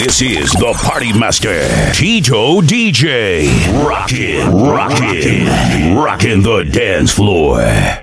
This is the Party Master, Tito DJ. Rockin', rockin', rockin' the dance floor.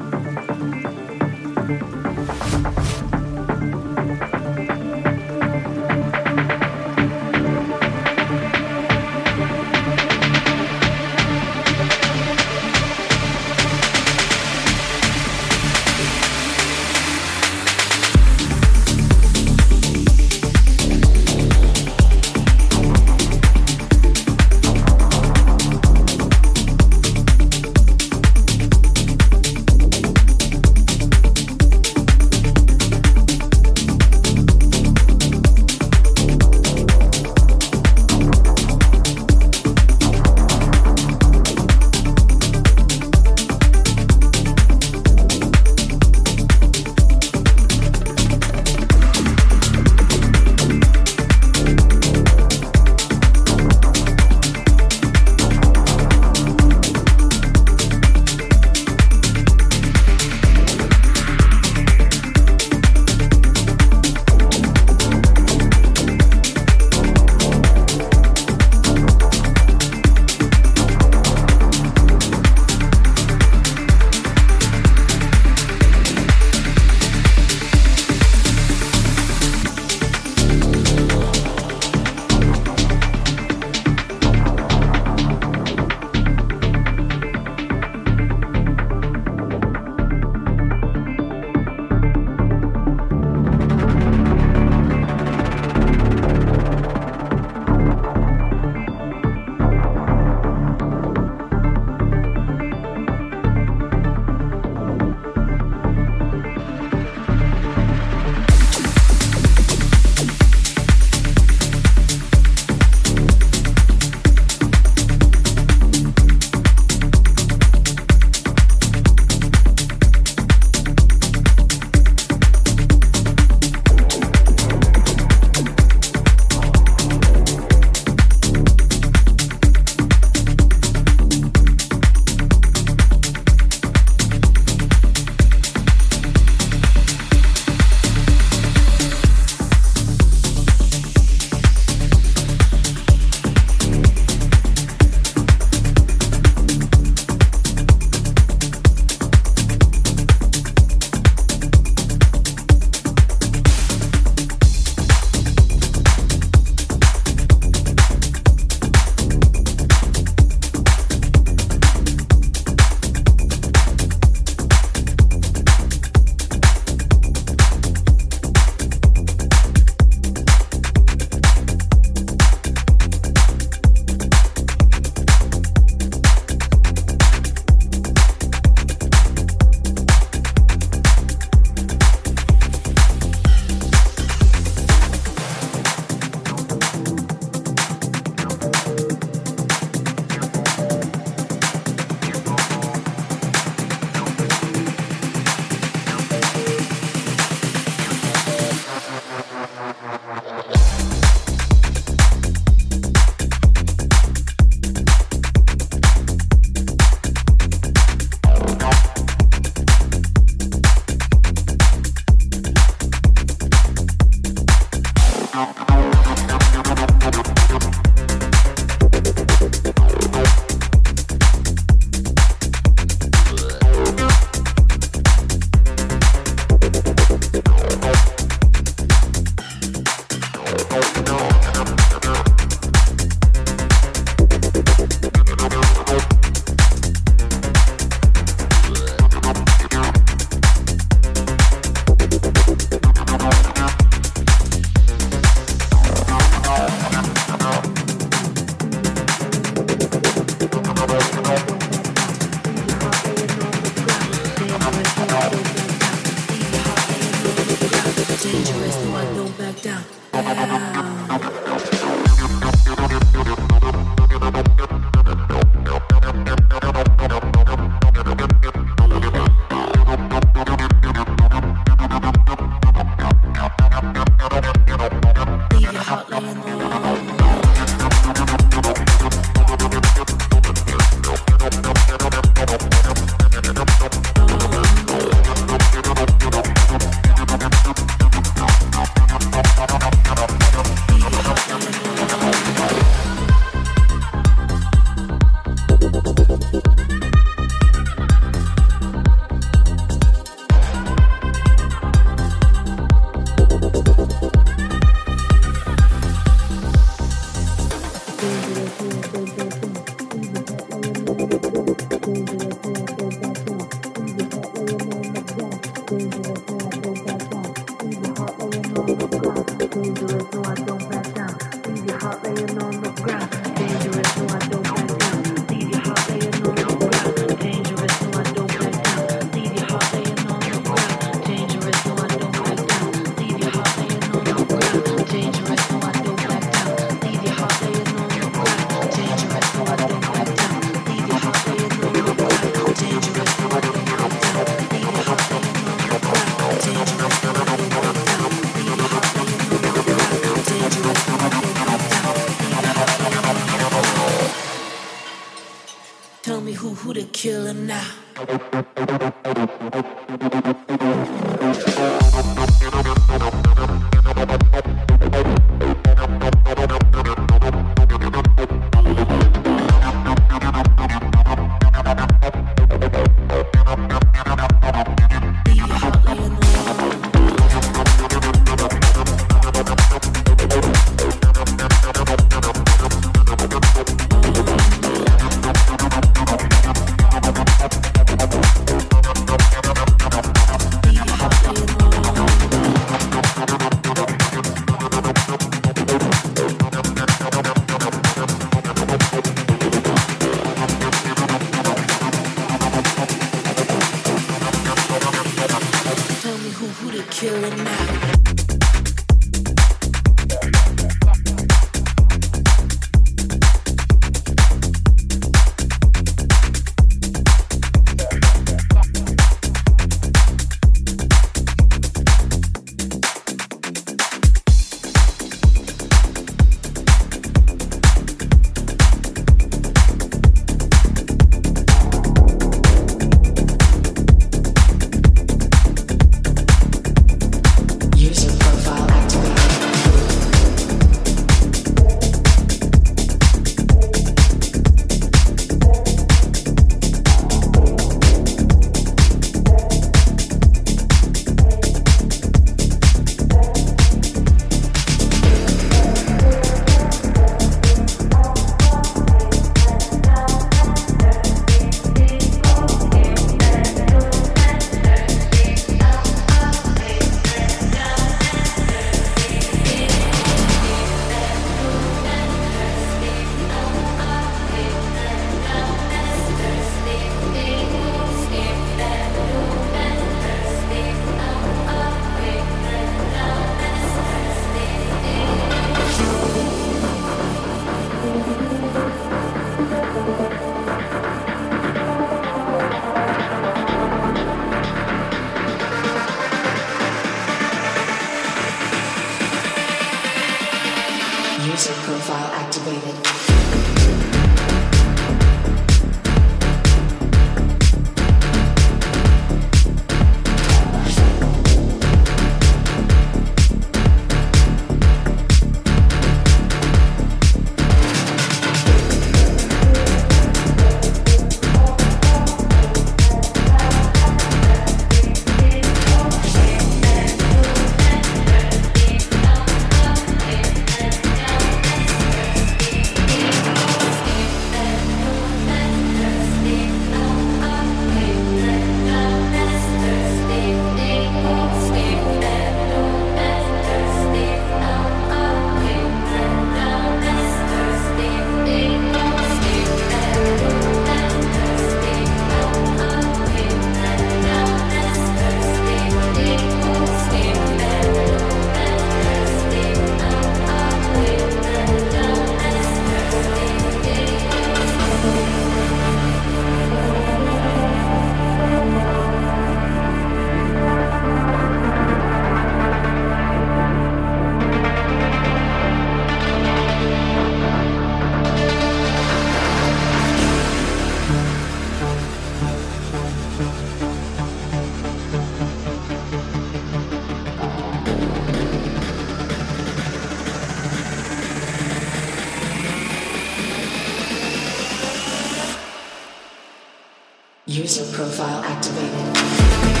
User profile activated.